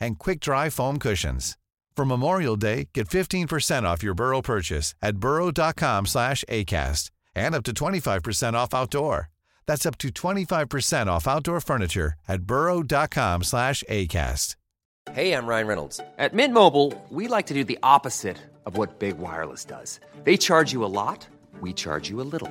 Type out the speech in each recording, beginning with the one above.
and quick-dry foam cushions. For Memorial Day, get 15% off your Burrow purchase at burrow.com slash ACAST and up to 25% off outdoor. That's up to 25% off outdoor furniture at burrow.com slash ACAST. Hey, I'm Ryan Reynolds. At Mint Mobile, we like to do the opposite of what Big Wireless does. They charge you a lot, we charge you a little.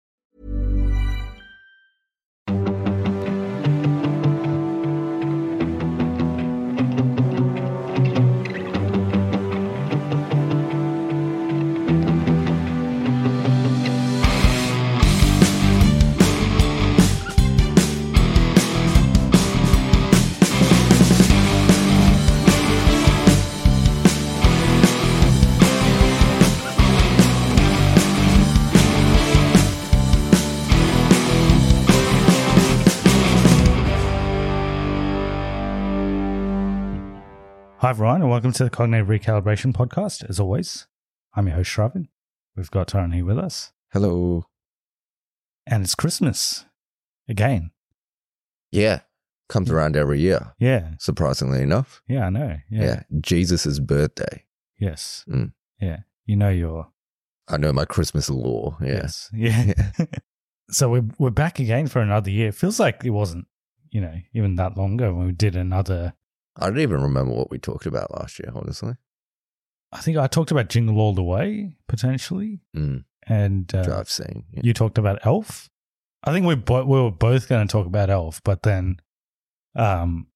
Hi, everyone, and welcome to the Cognitive Recalibration Podcast. As always, I'm your host, Shravan. We've got Tyrone here with us, Hello. and it's Christmas again. Yeah. Comes around every year, Yeah, surprisingly enough. yeah, I know. Yeah. Yeah, Jesus' birthday. yes, Mm. yeah. You know your I know my Christmas lore. Yeah. yes, yeah. so we're we're back again for another year. It feels like it wasn't, you know, even that long ago when we did another. I don't even remember what we talked about last year, honestly. I think I talked about Jingle All the Way potentially, Mm. and uh, I've seen. Yeah. you talked about Elf. I think we bo- we were both going to talk about Elf, but then, um,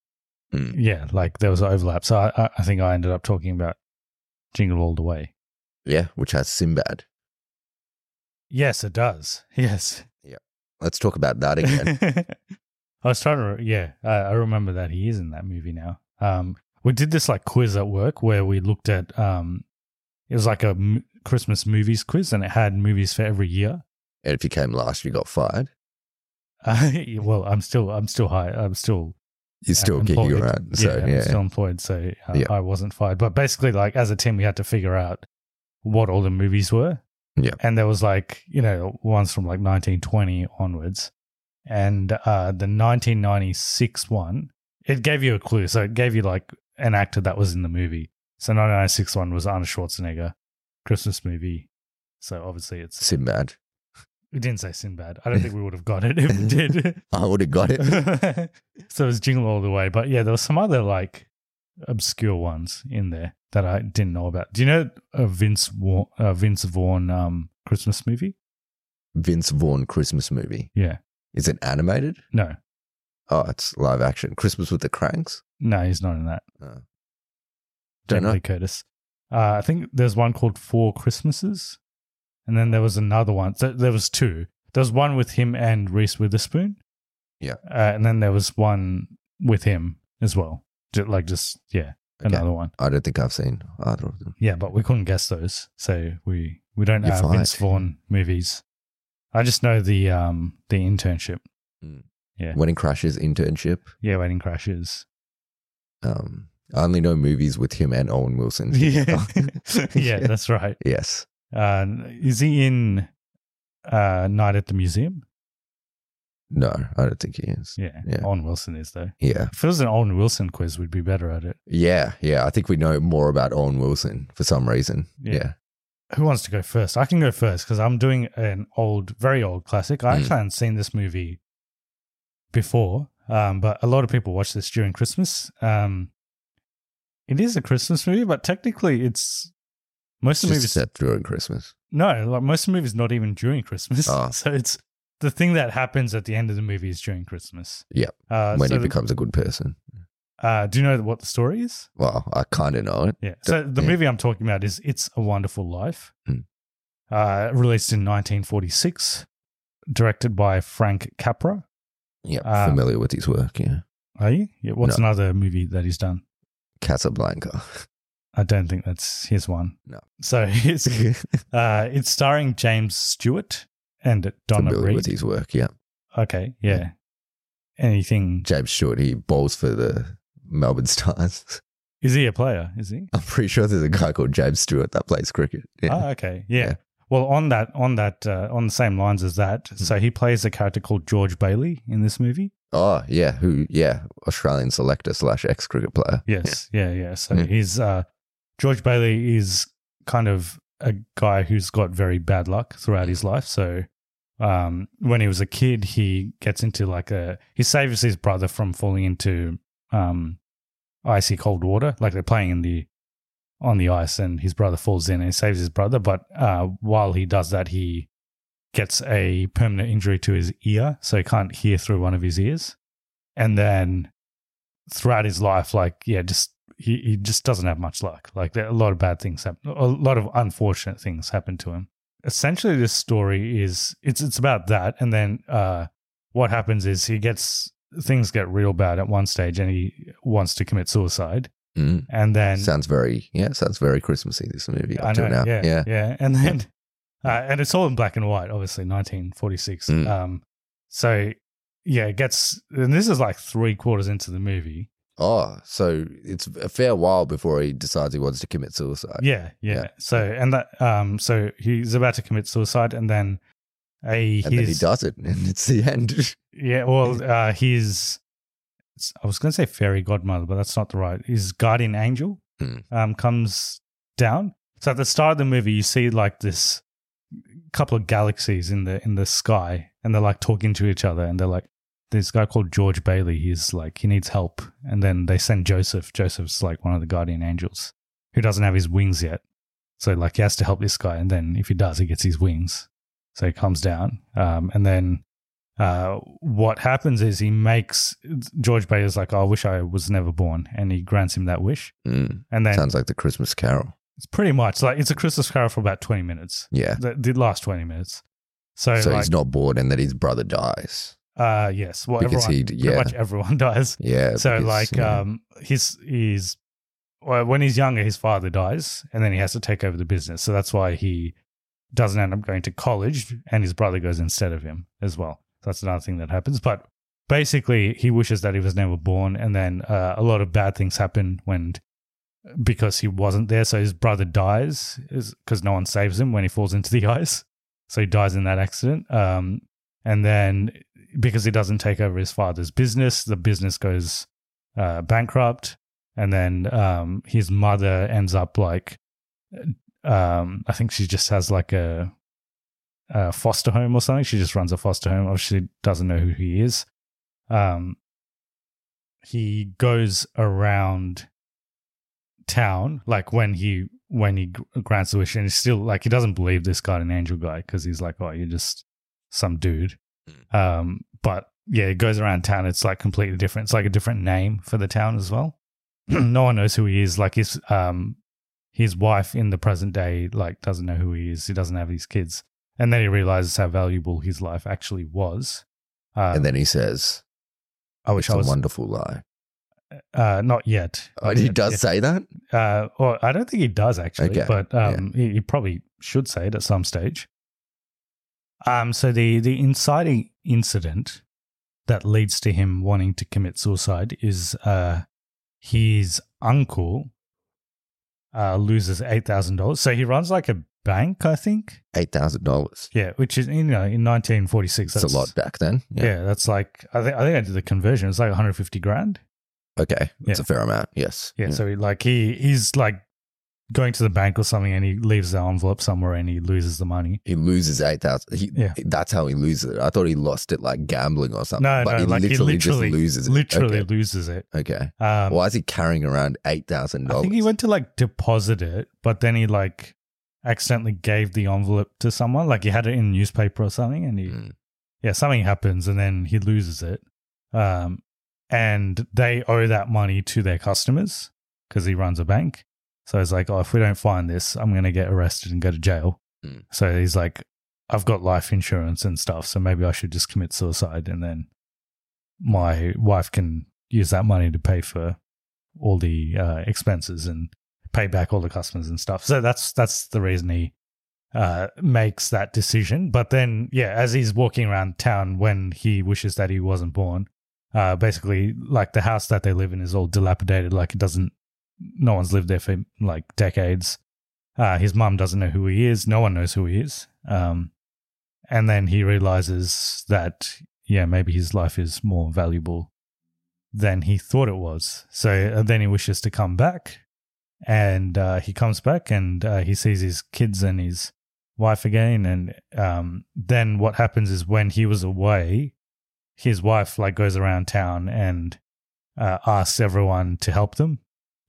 Mm. yeah, like there was an overlap. So I, I- I think I ended up talking about Jingle All the Way. yeah, which has Sinbad. Yes, it does. Yes. Yeah. Let's talk about that again. I was trying to, yeah, I, I remember that he is in that movie now. Um, we did this like quiz at work where we looked at, um, it was like a m- Christmas movies quiz and it had movies for every year. and if you came last, you got fired. Uh, well, I'm still, I'm still high. I'm still You're still uh, kicking employed. around. So, yeah, yeah. I'm still employed, so uh, Yeah. I wasn't fired. But basically, like as a team, we had to figure out what all the movies were. Yeah. and there was like you know ones from like 1920 onwards, and uh, the 1996 one it gave you a clue. So it gave you like an actor that was in the movie. So 1996 one was Arnold Schwarzenegger, Christmas movie. So obviously it's Sinbad. we didn't say Sinbad. I don't think we would have got it if we did. I would have got it. so it was Jingle All the Way. But yeah, there was some other like obscure ones in there that I didn't know about. Do you know a Vince Vaughn, uh, Vince Vaughn um, Christmas movie? Vince Vaughn Christmas movie. Yeah. Is it animated? No, Oh, it's live action. Christmas with the Cranks? no, he's not in that. Oh. Don't Jamie know. Lee Curtis. Uh, I think there's one called Four Christmases, and then there was another one. So there was two. There was one with him and Reese Witherspoon. Yeah. uh, and then there was one with him as well. Like just yeah, Okay. another one. I don't think I've seen either of them. Yeah, but we couldn't guess those, so we we don't You're have fired. Vince Vaughn movies. I just know the um the internship. Mm. Yeah, Wedding Crashers internship. yeah, Wedding Crashes. Um, I only know movies with him and Owen Wilson. Yeah, yeah, that's right. Yes. Uh, is he in uh Night at the Museum? No, I don't think he is. Yeah, Yeah. Owen Wilson is though. Yeah. If it was an Owen Wilson quiz, we'd be better at it. Yeah. Yeah. I think we know more about Owen Wilson for some reason. Yeah. Yeah. Who wants to go first? I can go first because I'm doing an old, very old classic. I Mm. actually hadn't seen this movie before, um, but a lot of people watch this during Christmas. Um, it is a Christmas movie, but technically, it's most of the movies. set during Christmas. No, like most movies, not even during Christmas. Oh. So it's the thing that happens at the end of the movie is during Christmas. Yep. Uh, when so he the- becomes a good person. uh, do you know what the story is? Well, I kind of know it. Yeah. So the yeah. movie I'm talking about is It's a Wonderful Life, Hmm. uh, released in 1946, directed by Frank Capra. Yeah, Uh, familiar with his work. Yeah, Are you? Yeah. What's No. another movie that he's done? Casablanca. I don't think that's his one. No. So it's uh, it's starring James Stewart and Donna familiar Reed. with his work. Yeah, Okay. Yeah. Anything? James Stewart. He bowls for the Melbourne Stars. Is he a player? Is he? I'm pretty sure there's a guy called James Stewart that plays cricket. Yeah. Oh, okay. Yeah. Yeah. Well, on that, on that, uh, on the same lines as that, Hmm. so he plays a character called George Bailey in this movie. Oh, yeah. Who? Yeah, Australian selector slash ex cricket player. Yes. Yeah. Yeah. So Yeah. he's uh, George Bailey is kind of a guy who's got very bad luck throughout his life. So um, when he was a kid, he gets into like a he saves his brother from falling into um, icy cold water. Like they're playing in the on the ice, and his brother falls in and he saves his brother. But uh, while he does that, he gets a permanent injury to his ear, so he can't hear through one of his ears. And then throughout his life, like yeah, just he, he just doesn't have much luck. Like a lot of bad things happen, a lot of unfortunate things happen to him. Essentially, this story is it's it's about that, and then uh, what happens is he gets things get real bad at one stage, and he wants to commit suicide, Mm. and then sounds very yeah. Sounds very Christmassy. This movie up I know, now. yeah, yeah. yeah, and then uh, and it's all in black and white, obviously, 1946. Mm. Um, so yeah, it gets and this is like three quarters into the movie. Oh, so it's a fair while before he decides he wants to commit suicide. Yeah, yeah. Yeah. So and that um, so he's about to commit suicide, and then a And then he does it, and it's the end. yeah, well, uh, his I was going to say fairy godmother, but that's not the right. His guardian angel Hmm. um, comes down. So at the start of the movie, you see like this couple of galaxies in the in the sky, and they're like talking to each other, and they're like, "This guy called George Bailey, he's like he needs help," and then they send Joseph. Joseph's like one of the guardian angels who doesn't have his wings yet, so like he has to help this guy, and then if he does, he gets his wings. So he comes down, um, and then uh, what happens is he makes George Bailey's like, oh, I wish I was never born, and he grants him that wish, Mm. and then Sounds like the Christmas Carol. it's pretty much like it's a Christmas Carol for about twenty minutes, Yeah. the, the last twenty minutes. So, So like, he's not bored, and that his brother dies. uh, yes, well, Because everyone, he- pretty yeah. much everyone dies. Yeah. so because, like, yeah. um, he's he's well, when he's younger, his father dies, and then he has to take over the business. So that's why he doesn't end up going to college, and his brother goes instead of him as well. That's another thing that happens. But basically, he wishes that he was never born, and then uh, a lot of bad things happen when because he wasn't there. So his brother dies because no one saves him when he falls into the ice. So he dies in that accident. Um, and then because he doesn't take over his father's business, the business goes uh, bankrupt. And then um, his mother ends up like, um, I think she just has like a, a foster home or something. She just runs a foster home. Obviously, doesn't know who he is. Um, he goes around town like when he when he grants the wish and he's still like he doesn't believe this guardian angel guy because he's like oh you're just some dude. Um but yeah it goes around town. It's like completely different. It's like a different name for the town as well. No one knows who he is. Like his um his wife in the present day like doesn't know who he is. He doesn't have his kids and then he realizes how valuable his life actually was uh, and then he says, i wish "It's i a was wonderful lie." uh not yet Oh, he does yeah. say that. Uh, or I don't think he does actually, Okay, but um, he, he probably should say it at some stage. Um, so the the inciting incident that leads to him wanting to commit suicide is uh, his uncle uh, loses eight thousand dollars. So he runs like a bank, I think. Eight thousand dollars. Yeah, which is you know in nineteen forty six. That's a lot back then. Yeah. that's like I think I think I did the conversion. It's like one hundred fifty grand. Okay, that's Yeah. a fair amount. Yes. Yeah, so he, like he he's like going to the bank or something, and he leaves the envelope somewhere, and he loses the money. he loses eight thousand. Yeah. That's how he loses it. I thought he lost it like gambling or something. No, but no, he like literally, he literally just loses it. Literally Okay. loses it. okay. Um, Why is he carrying around eight thousand dollars? I think he went to like deposit it, but then he like accidentally gave the envelope to someone. Like he had it in a newspaper or something, and he Mm. yeah something happens, and then he loses it. Um, and they owe that money to their customers because he runs a bank. So he's like, oh, if we don't find this, I'm gonna get arrested and go to jail. Mm. So he's like, I've got life insurance and stuff, so maybe I should just commit suicide, and then my wife can use that money to pay for all the uh, expenses and pay back all the customers and stuff. So that's that's the reason he uh, makes that decision. But then, yeah, as he's walking around town when he wishes that he wasn't born, uh, basically, like the house that they live in is all dilapidated. Like it doesn't, no one's lived there for like decades. Uh, his mum doesn't know who he is. No one knows who he is. Um, and then he realizes that, yeah, maybe his life is more valuable than he thought it was. So uh, then he wishes to come back, and uh, he comes back and uh, he sees his kids and his wife again. And um, then what happens is when he was away, his wife like goes around town and uh, asks everyone to help them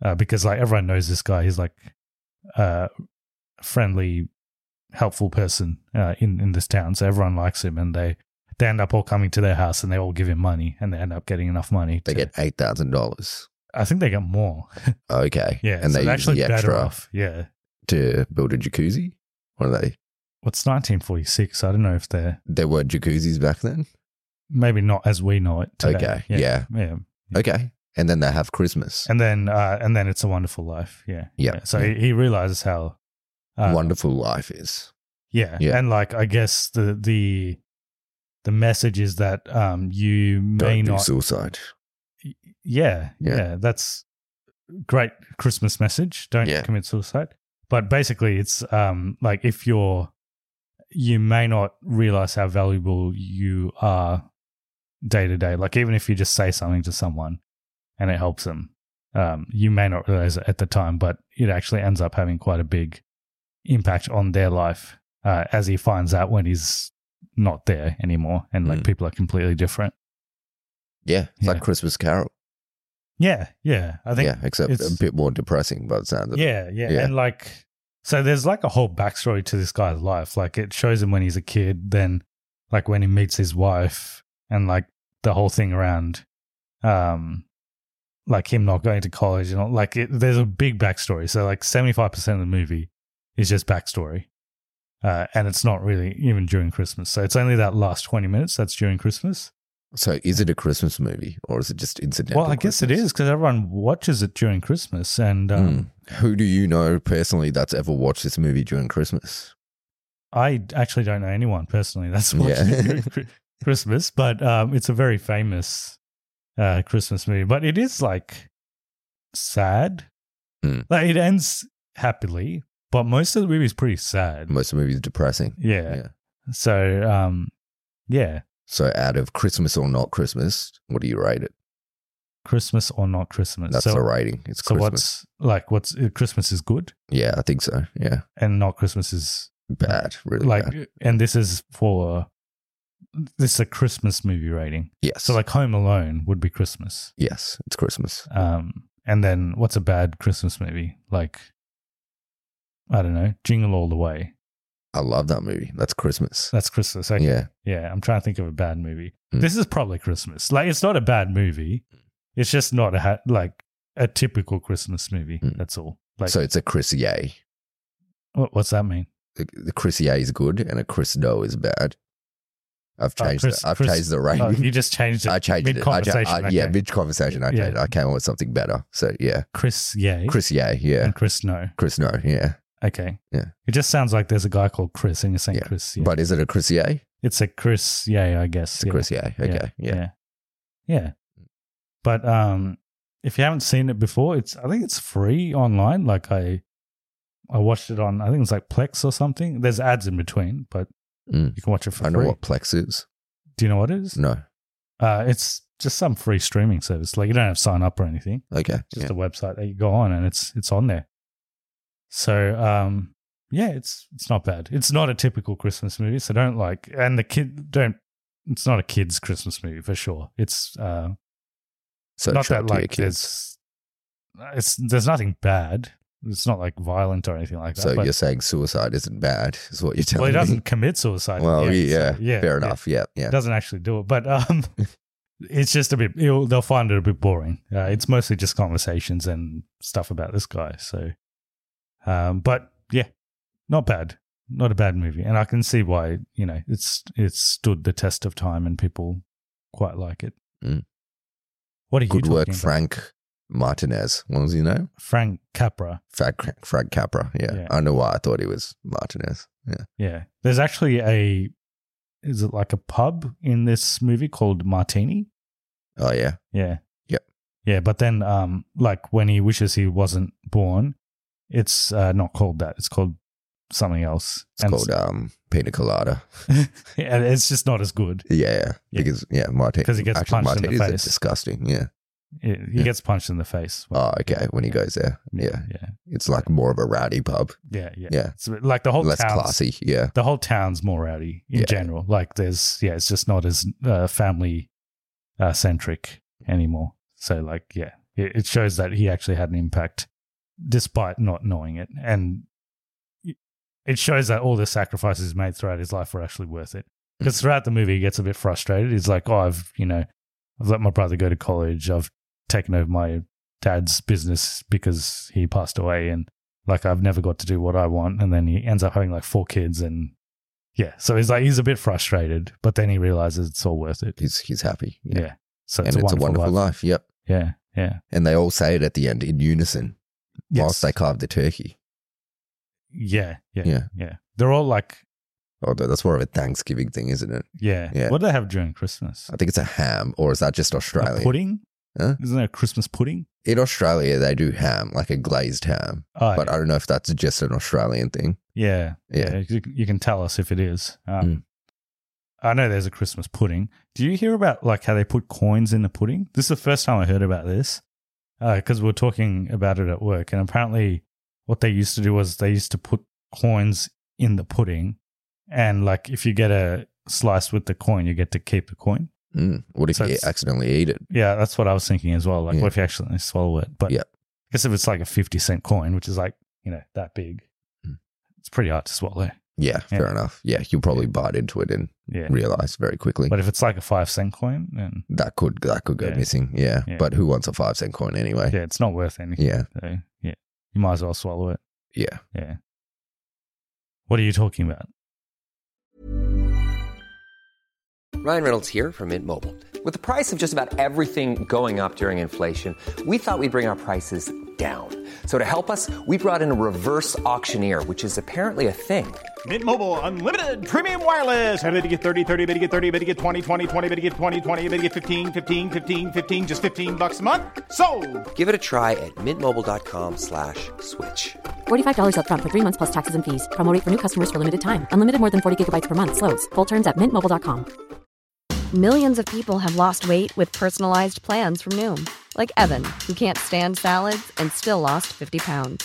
uh, because like everyone knows this guy. He's like a friendly, helpful person uh, in in this town, so everyone likes him, and they they end up all coming to their house and they all give him money, and they end up getting enough money. They to, get eight thousand dollars. I think they get more. Okay. Yeah, And so they actually the better off. Yeah. to build a jacuzzi. What are they? What's 1946? I don't know if they're There were jacuzzis back then. maybe not as we know it today. Okay, Yeah. yeah. Okay. And then they have Christmas. And then, uh, and then it's a wonderful life. Yeah. Yeah. So Yeah. He, he realizes how uh, Wonderful life is. Yeah. Yeah. And like, I guess the, the, the message is that, um, you may not, suicide. Yeah, Yeah. yeah. That's great Christmas message. Don't Yeah. commit suicide. But basically it's, um, like if you're, you may not realize how valuable you are day to day. Like even if you just say something to someone and it helps them, um, you may not realize it at the time, but it actually ends up having quite a big impact on their life uh, as he finds out when he's not there anymore and like Mm. people are completely different. Yeah. It's Yeah. like Christmas Carol. Yeah, yeah. I think yeah. Except it's- a bit more depressing by the sound of it. Yeah, yeah, Yeah. And like, so there's like a whole backstory to this guy's life. Like, it shows him when he's a kid, then like when he meets his wife, and like the whole thing around, um, like him not going to college and all. Like, it, there's a big backstory. So like, seventy five percent of the movie is just backstory, uh, and it's not really even during Christmas. So it's only that last twenty minutes that's during Christmas. So is it a Christmas movie or is it just incidental? well, I guess it Christmas? is because everyone watches it during Christmas, and um, Mm. Who do you know personally that's ever watched this movie during Christmas? I actually don't know anyone personally that's watched Yeah. it during Christmas, but um, it's a very famous uh, Christmas movie. But it is like sad. Mm. Like it ends happily, but most of the movie is pretty sad. Most of the movie is depressing. yeah. So um, yeah, So out of Christmas or not Christmas, what do you rate it? Christmas or not Christmas. That's so, the rating. It's so Christmas. what's like what's uh, Christmas is good yeah, I think so. Yeah. and not Christmas is Bad. Really like, bad. and this is for this is a Christmas movie rating. Yes. So like Home Alone would be Christmas. yes, it's Christmas. Um, and then what's a bad Christmas movie? Like, I don't know, Jingle All the Way. I love that movie. That's Christmas. That's Christmas. Okay. Yeah. Yeah. I'm trying to think of a bad movie. Mm. This is probably Christmas. Like, it's not a bad movie. It's just not a ha- like a typical Christmas movie. Mm. That's all. Like, so it's a Chris Ye. what, what's that mean? The, the Chris Ye is good and a Chris No is bad. I've Oh, changed. Chris- the, I've Chris- changed the Oh, rating. you just changed it. I changed it. I, cha-. I, yeah, mid conversation. I Yeah. changed. it. I came up with something better. So yeah, Chris Yay Chris Ye. Yeah, and Chris No. Chris No. Yeah, Okay. Yeah. It just sounds like there's a guy called Chris, and you're saying Yeah. Chris. Yeah. but is it a Chris Ye? it's a Chris Yay, I guess. It's a yeah. Okay. Yeah. yeah. Yeah. But um if you haven't seen it before, it's I think it's free online. Like I I watched it on I think it's like Plex or something. There's ads in between, but Mm. you can watch it for free. I know free. what Plex is. Do you know what it is? No. Uh it's just some free streaming service. Like you don't have to sign up or anything. Okay. Just yeah. a website that you go on and it's it's on there. So um yeah, it's it's not bad. It's not a typical Christmas movie, so don't like and the kid don't it's not a kid's Christmas movie for sure. It's uh so not that it to your like there's it's there's nothing bad It's not like violent or anything like that. So but- you're saying suicide isn't bad, is what you're telling me? well, he doesn't commit suicide. Well, yeah, so, yeah, fair enough. Yeah, yeah. doesn't actually do it. But um, it's just a bit. They'll find it a bit boring. Uh, it's mostly just conversations and stuff about this guy. So, um, but yeah, not bad. Not a bad movie, and I can see why. You know, it's it's stood the test of time, and people quite like it. Mm. What are you Good work, about? Frank Martinez. What was his name? Frank Capra. Frank, Frank Capra. Yeah. Yeah. I know why I thought he was Martinez. Yeah. Yeah, there's actually a. Is it like a pub in this movie called Martini? Oh, yeah. Yeah. Yep. Yeah, but then um like when he wishes he wasn't born, it's uh, not called that. It's called something else. It's And called um, Pina Colada. and it's just not as good. Yeah, yeah. Because, yeah, Martin. 'Cause he gets actually, punched in the face. disgusting. Yeah. It, he Yeah. gets punched in the face. Oh, okay. When he goes there. Yeah. Yeah. It's like more of a rowdy pub. Yeah, yeah. Yeah. It's like the whole Less town's, classy. Yeah. The whole town's more rowdy in Yeah. general. Like there's yeah, it's just not as uh, family uh, centric anymore. So like yeah, it, it shows that he actually had an impact despite not knowing it, and it shows that all the sacrifices made throughout his life were actually worth it. Hmm. Because throughout the movie, he gets a bit frustrated. He's like, "Oh, I've you know, I've let my brother go to college. I've taken over my dad's business because he passed away, and like I've never got to do what I want." And then he ends up having like four kids, and yeah, so he's like he's a bit frustrated, but then he realizes it's all worth it. He's he's happy. Yeah, Yeah. so and it's a wonderful life. Yep. Yeah, yeah, And they all say it at the end in unison whilst they carve the turkey. yeah, yeah, yeah, Yeah. They're all like, Although that's more of a Thanksgiving thing, isn't it? yeah. Yeah. What do they have during Christmas? I think it's a ham, or is that just A Australia? pudding? Huh? Isn't there a Christmas pudding? In Australia, they do ham, like a glazed ham. Oh, but I don't know if that's just an Australian thing. Yeah, Yeah. yeah. You, you can tell us if it is. Um, Mm. I know there's a Christmas pudding. Do you hear about like how they put coins in the pudding? This is the first time I heard about this because we were talking about it at work, and apparently, what they used to do was they used to put coins in the pudding, and like if you get a slice with the coin, you get to keep the coin. Mm. What if So you accidentally eat it? Yeah, that's what I was thinking as well. Like, Yeah. what if you actually swallow it? But Yeah. I guess if it's like a fifty cent coin, which is like you know that big, Mm. it's pretty hard to swallow. Yeah, fair enough. Yeah, you'll probably bite into it and Yeah. realize very quickly. But if it's like a five cent coin, then that could that could go Yeah. missing. Yeah. Yeah. But who wants a five cent coin anyway? yeah, it's not worth anything. Yeah. So, yeah. You might as well swallow it. Yeah. Yeah. What are you talking about? Ryan Reynolds here from Mint Mobile. With the price of just about everything going up during inflation, we thought we'd bring our prices down. So to help us, we brought in a reverse auctioneer, which is apparently a thing. Mint Mobile unlimited premium wireless. Ready to get 30, 30, bit to get 30, bit to get 20, 20, 20, bit to get 20, 20, bit to get 15, 15, 15, 15 just 15 bucks a month. So, Give it a try at mintmobile.com slash switch. $45 upfront for three months plus taxes and fees. Promo rate for new customers for limited time. Unlimited more than 40 gigabytes per month. Slows. Full terms at mintmobile.com. Millions of people have lost weight with personalized plans from Noom, like Evan, who can't stand salads and still lost 50 pounds.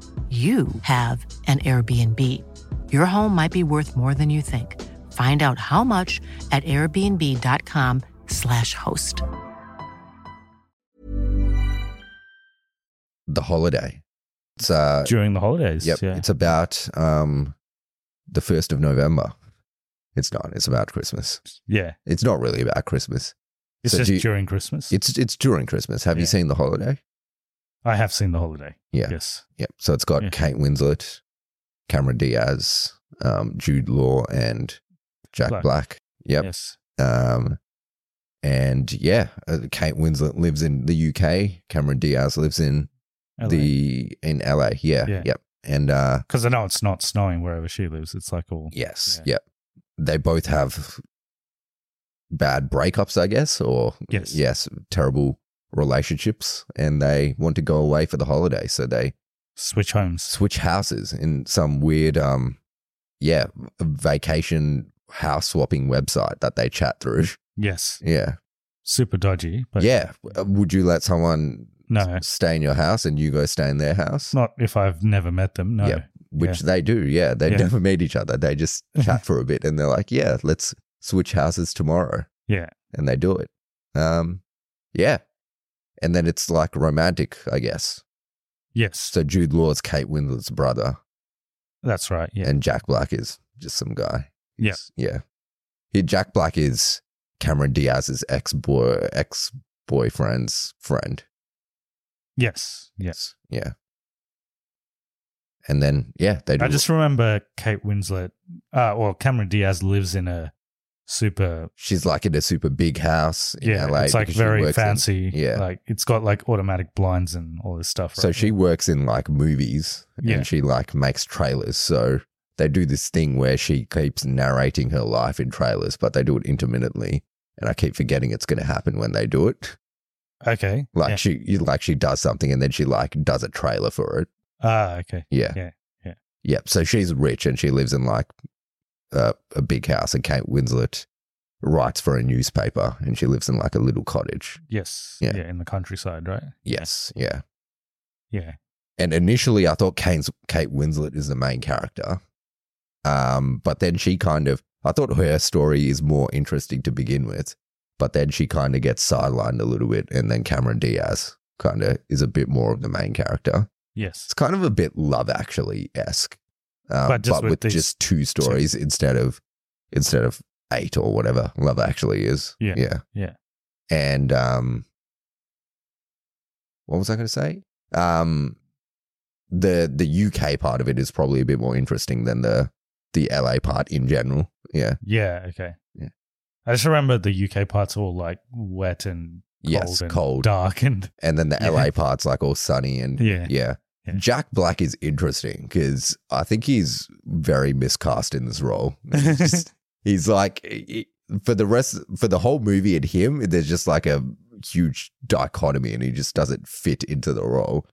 you have an Airbnb. Your home might be worth more than you think. Find out how much at airbnb.com slash host. The holiday. It's uh During the holidays. yep, Yeah. it's about um the first of November. It's not. It's about Christmas. yeah. It's not really about Christmas. It's So just you- during Christmas. It's it's during Christmas. Have you seen the holiday? I have seen the holiday. Yeah. Yes. Yep. So it's got Yeah. Kate Winslet, Cameron Diaz, um, Jude Law, and Jack Black. Black. Yep. Yes. Um, and yeah, uh, Kate Winslet lives in the UK. Cameron Diaz lives in the in LA. Yeah. Yeah. Yep. And uh, Because I know it's not snowing wherever she lives. It's like all. yes. Yeah. Yep. They both have bad breakups, I guess, or Yes. yes, terrible relationships, and they want to go away for the holiday, so they Switch homes. switch houses in some weird um yeah vacation house swapping website that they chat through Yes. yeah Super dodgy. But yeah Uh, would you let someone No. stay in your house and you go stay in their house Not if I've never met them. No. Yeah. which they do yeah they Yeah. never meet each other they just chat for a bit and they're like yeah let's switch houses tomorrow Yeah. and they do it um yeah and then it's like romantic i guess Yes. so jude Law is kate winslet's brother That's right. Yeah. and Jack Black is just some guy. Yeah. Yeah. He, Jack Black is Cameron Diaz's ex boy, ex boyfriend's friend. yes. Yes. Yeah. And then yeah, they do. I just remember Kate Winslet. Uh, well, Cameron Diaz lives in a super. she's like in a super big house in Yeah. LA. it's like very works in- fancy. yeah. Like it's got like automatic blinds and all this stuff. So right? she works in like movies Yeah. and she like makes trailers. So they do this thing where she keeps narrating her life in trailers, but they do it intermittently. And I keep forgetting it's going to happen when they do it. Okay. Like yeah. she, you- like she does something and then she like does a trailer for it. Ah, okay. Yeah. Yeah, yeah. Yep. So she's rich and she lives in like uh, a big house. And Kate Winslet writes for a newspaper and she lives in like a little cottage. Yes. Yeah. Yeah. In the countryside, right? Yes. Yeah. Yeah. And initially I thought Kane's, Kate Winslet is the main character. Um, but then she kind of, I thought her story is more interesting to begin with. But then she kind of gets sidelined a little bit. And then Cameron Diaz kind of is a bit more of the main character. Yes. It's kind of a bit Love Actually esque, um, But but, with, with just two stories instead of instead of eight or whatever Love Actually is. Yeah. yeah, Yeah. And um, what was I going to say? Um, the the UK part of it is probably a bit more interesting than the the LA part in general. Yeah. Yeah. Okay. Yeah. I just remember the UK parts all like wet and cold Yes, and cold. dark and And then the Yeah. LA part's like all sunny and Yeah. yeah. Yeah. Jack Black is interesting because I think he's very miscast in this role. He's just- he's like for the rest for the whole movie and him there's just like a huge dichotomy and he just doesn't fit into the role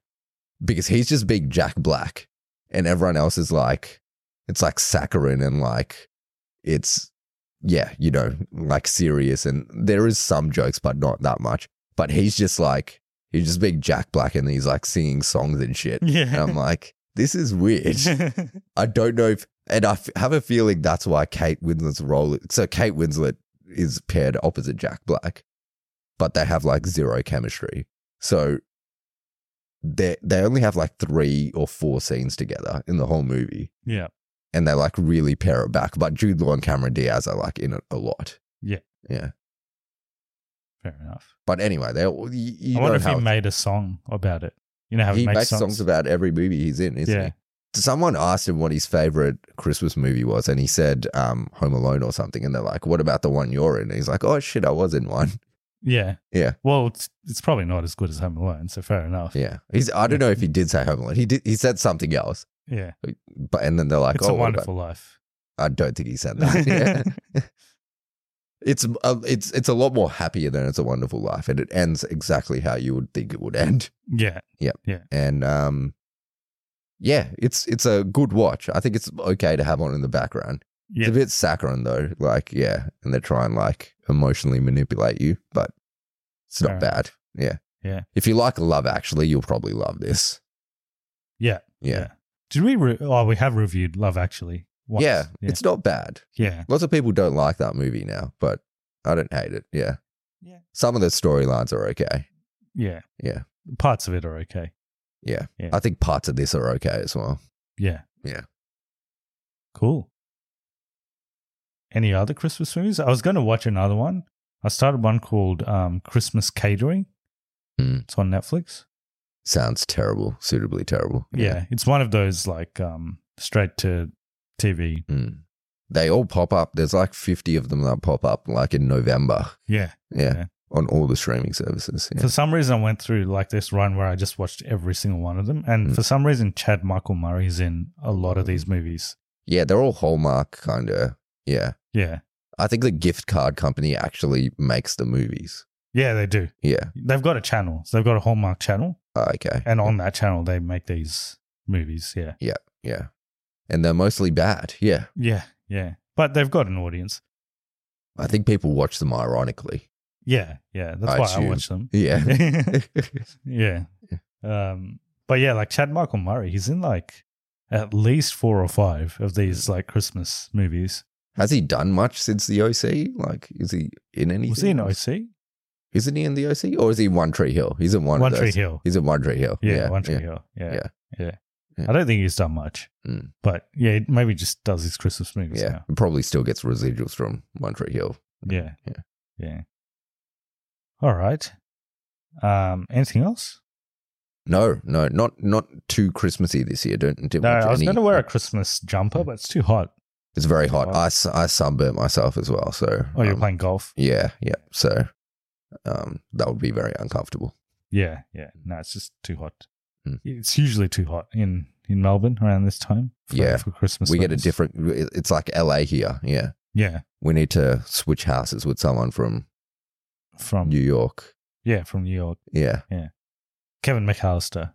because he's just being jack black and everyone else is like it's like saccharine and like it's yeah you know like serious and there is some jokes but not that much but he's just like he's just being jack black and he's like singing songs and shit and yeah. i'm like this is weird I don't know if, and I f- have a feeling that's why Kate Winslet's role. So Kate Winslet is paired opposite Jack Black, but they have like zero chemistry. So they they only have like three or four scenes together in the whole movie, yeah. and they like really pair it back. But Jude Law and Cameron Diaz are like in it a lot. Yeah. yeah. Fair enough. But anyway, they all- you, you I wonder if he made a song about it. You know how he, he makes, makes songs? songs about every movie he's in, isn't Yeah. he? Someone asked him what his favorite Christmas movie was, and he said um, Home Alone or something. And they're like, "What about the one you're in?" And he's like, "Oh shit, I was in one." Yeah. Yeah, Well, it's, it's probably not as good as Home Alone, so fair enough. yeah. He's. I don't know if he did say Home Alone. He did. He said something else, Yeah. but and then they're like, it's "Oh, a wonderful life. I don't think he said that. Yeah. it's a, it's it's a lot more happier than It's a Wonderful Life, and it ends exactly how you would think it would end. Yeah. Yeah, yeah. And um yeah it's it's a good watch i think it's okay to have on in the background Yeah. it's a bit saccharine though like yeah and they try and like emotionally manipulate you but it's not Fair bad yeah Yeah. if you like love actually you'll probably love this Yeah. yeah Did we? Re- oh, we have reviewed Love Actually. Once. yeah Yeah. it's not bad yeah. lots of people don't like that movie now but i don't hate it yeah Yeah. Some of the storylines are okay. Yeah. Yeah. Parts of it are okay. Yeah. Yeah. I think parts of this are okay as well. Yeah. Yeah. Cool. Any other Christmas movies? I was going to watch another one. I started one called um, Christmas Catering. Hmm. It's on Netflix. Sounds terrible, suitably terrible. Yeah. It's one of those like um, straight to TV. Mm. They all pop up. There's like 50 of them that pop up like in November. Yeah. Yeah. Yeah. On all the streaming services. Yeah. For some reason, I went through like this run where I just watched every single one of them. And Mm. for some reason, Chad Michael Murray's in a lot of these movies. yeah, they're all Hallmark kind of. Yeah. Yeah. I think the gift card company actually makes the movies. Yeah, they do. Yeah. They've got a channel. So they've got a Hallmark channel. Oh, okay. And on that channel, they make these movies. Yeah. Yeah. Yeah. And they're mostly bad. Yeah. Yeah. Yeah. But they've got an audience. I think people watch them ironically. Yeah. Yeah. That's I why assume. I watch them. Yeah. Yeah. Um, but yeah, like Chad Michael Murray, he's in like at least four or five of these like Christmas movies. Has he done much since the OC? Like, is he in anything? Was he in? OC? Isn't he in the OC? Or is he in One Tree Hill? He's in one, One Tree. Hill. He's in One Tree Hill. Yeah, One Tree yeah. Hill. Yeah. Yeah. Yeah. Yeah. I don't think he's done much. Mm. But yeah, maybe just does his Christmas movies Yeah. now. Probably still gets residuals from One Tree Hill. Yeah. Yeah. Yeah. All right. Um, anything else? No, no, not not too Christmassy this year. Don't didn't No, I was any- going to wear a Christmas jumper, but it's too hot. It's very hot. I, I sunburnt myself as well. So Oh, you're um, playing golf? Yeah, yeah. So um, that would be very uncomfortable. Yeah, yeah. No, it's just too hot. Mm. It's usually too hot in in Melbourne around this time. For, Yeah. for Christmas. we get a different. It's like LA here. Yeah, Yeah, we need to switch houses with someone from from New York. yeah from New York. Yeah, yeah. Kevin McAllister.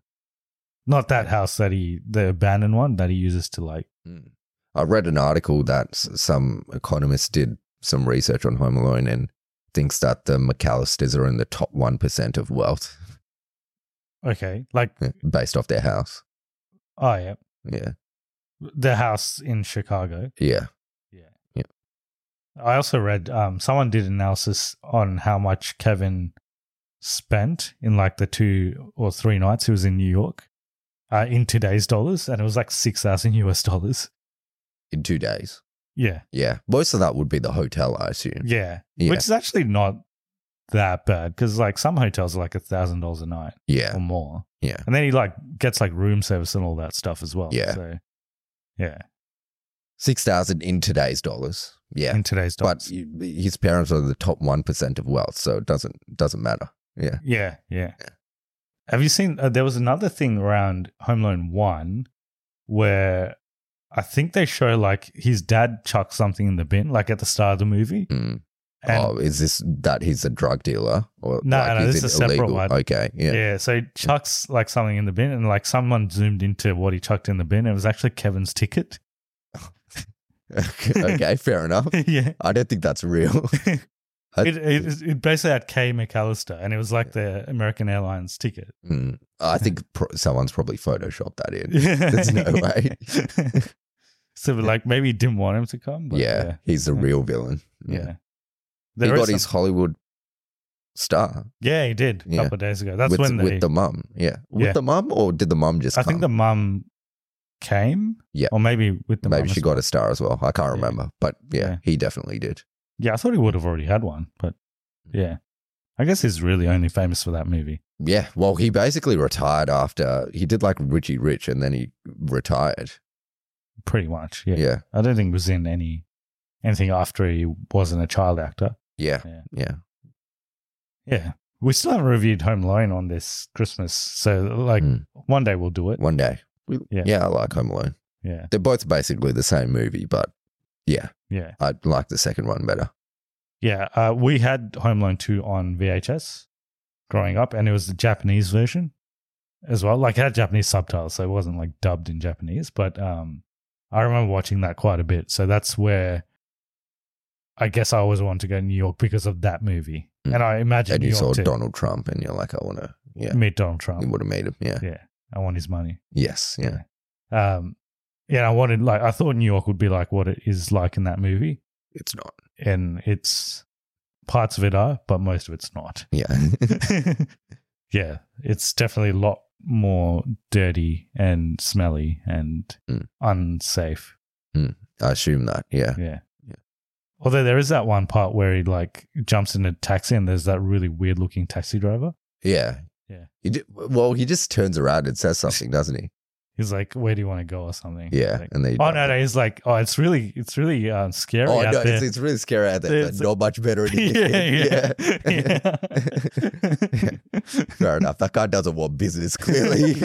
Not that house that he the abandoned one that he uses to like. Mm. I read an article that some economists did some research on Home Alone and thinks that the McAllisters are in the top one percent of wealth Okay, like based off their house. oh yeah, Yeah, the house in Chicago. yeah. Yeah. Yeah. I also read um, someone did analysis on how much Kevin spent in like the two or three nights he was in New York uh, in today's dollars, and it was like six thousand US dollars. In two days. Yeah, Yeah, most of that would be the hotel, I assume. yeah, Yeah. which is actually not that bad because like some hotels are like a thousand dollars a night Yeah, or more, yeah. and then he like gets like room service and all that stuff as well. Yeah. so yeah, Six thousand in today's dollars. Yeah, in today's dollars. But his parents are the top one percent of wealth, so it doesn't doesn't matter. Yeah, Yeah, yeah. Have you seen? Uh, there was another thing around Home Alone One, where I think they show like his dad chucks something in the bin, like at the start of the movie. Mm. And oh, is this that he's a drug dealer or No, like, no, is this is a separate illegal? one. Okay, yeah. yeah. so he chucks like something in the bin, and like someone zoomed into what he chucked in the bin. It was actually Kevin's ticket. okay, fair enough. yeah. I don't think that's real. I- It, it, it basically had K McAllister, and it was like the American Airlines ticket. Mm, I think pro- someone's probably photoshopped that in. There's no way. so, like, maybe he didn't want him to come. But yeah, yeah, he's the real villain. yeah. Yeah, There he got his Hollywood star Yeah, he did a Yeah. couple of days ago. That's with, when they, with the mum. Yeah, with Yeah. the mum, or did the mum just? I think the come? mum came. Yeah. or maybe with the maybe mum she as got well. a star as well. I can't Yeah. remember, but yeah, Yeah. he definitely did. Yeah, I thought he would have already had one, but Mm. yeah, I guess he's really only famous for that movie. Yeah, well, he basically retired after he did like Richie Rich, and then he retired. Pretty much. Yeah. Yeah, I don't think he was in any anything after he wasn't a child actor. Yeah, Yeah. yeah. Yeah. We still haven't reviewed Home Alone on this Christmas, so like Mm. one day we'll do it. One day, we, Yeah. yeah. I like Home Alone. Yeah. They're both basically the same movie, but yeah, Yeah. I like the second one better. Yeah, uh, we had Home Alone 2 on VHS growing up, and it was the Japanese version as well. Like, it had Japanese subtitles, so it wasn't like dubbed in Japanese, but um, I remember watching that quite a bit. So that's where I guess I always wanted to go to New York because of that movie. Mm. And I imagine And New you York saw too. Donald Trump, and you're like, I want to, yeah, meet Donald Trump. you would have made him, yeah, Yeah, I want his money. yes, yeah, Um, yeah, I wanted like I thought New York would be like what it is like in that movie, It's not. and it's parts of it are, but most of it's not. Yeah. yeah, it's definitely a lot more dirty and smelly and Mm. unsafe. I assume that. Yeah. Yeah. Yeah. Although there is that one part where he like jumps in a taxi and there's that really weird looking taxi driver. Yeah. Yeah. He well, he just turns around and says something, doesn't he? He's like, "Where do you want to go?" or something. Yeah. Like, and they. oh no, no, he's like, "Oh, it's really, it's really uh, scary Oh out no, there." it's, it's really scary out there, It's- but not much better in yeah, yeah, yeah. Fair enough. That guy doesn't want business, clearly.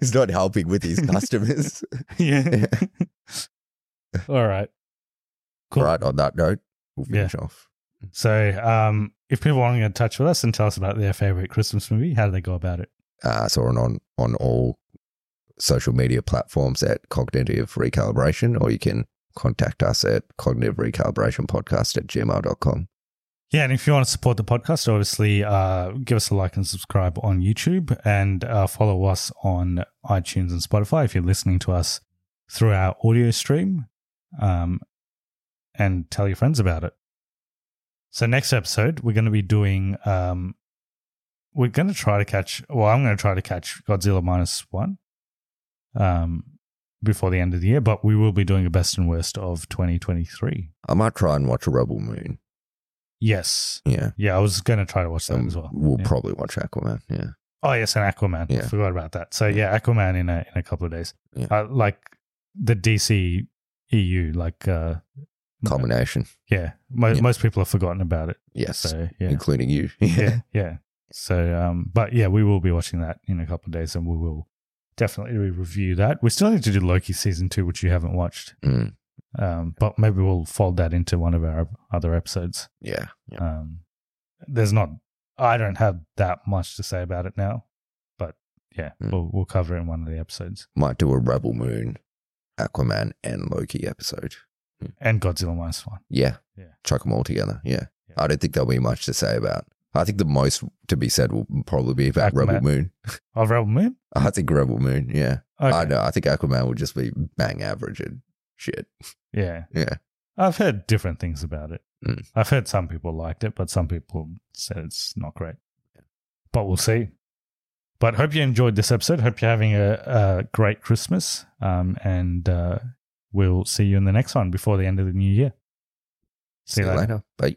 He's not helping with his customers. yeah. All right. Cool. All right, on that note, we'll finish off. So, um, if people want to get in touch with us and tell us about their favorite Christmas movie, how do they go about it? Uh, so we're on, on all social media platforms at Cognitive Recalibration, or you can contact us at Cognitive Recalibration Podcast at gmail.com. Yeah, and if you want to support the podcast, obviously uh, give us a like and subscribe on YouTube and uh, follow us on iTunes and Spotify if you're listening to us through our audio stream um, and tell your friends about it. So, next episode, we're going to be doing, um, we're going to try to catch, well, I'm going to try to catch Godzilla Minus One um, before the end of the year, but we will be doing a best and worst of 2023. I might try and watch a Rebel Moon. Yes. Yeah. Yeah, I was going to try to watch that Um, as well. We'll Yeah. probably watch Aquaman. Yeah. Oh yes, and Aquaman. I forgot about that. So yeah, Aquaman in a in a couple of days. Yeah. Uh, like the DC EU, like uh, Combination. yeah, mo- Yeah. most people have forgotten about it. Yes. So yeah, Including you. yeah, yeah. So um, but yeah, we will be watching that in a couple of days, and we will definitely review that. We still need to do Loki season two, which you haven't watched. Mm, Um, but maybe we'll fold that into one of our other episodes. yeah. yeah. Um, there's not, I don't have that much to say about it now, but yeah, Mm. we'll we'll cover it in one of the episodes. Might do a Rebel Moon, Aquaman, and Loki episode. And Godzilla minus one. Yeah. Yeah. Chuck them all together. Yeah. Yeah. I don't think there'll be much to say about. I think the most to be said will probably be about Aquaman. Rebel Moon. Oh, Rebel Moon. I think Rebel Moon. Yeah. Okay. I know. I think Aquaman will just be bang average and shit. Yeah, Yeah. I've heard different things about it. Mm. I've heard some people liked it, but some people said it's not great. But we'll see. But hope you enjoyed this episode. Hope you're having a, a great Christmas. Um, and uh, we'll see you in the next one before the end of the new year. See you later. Bye.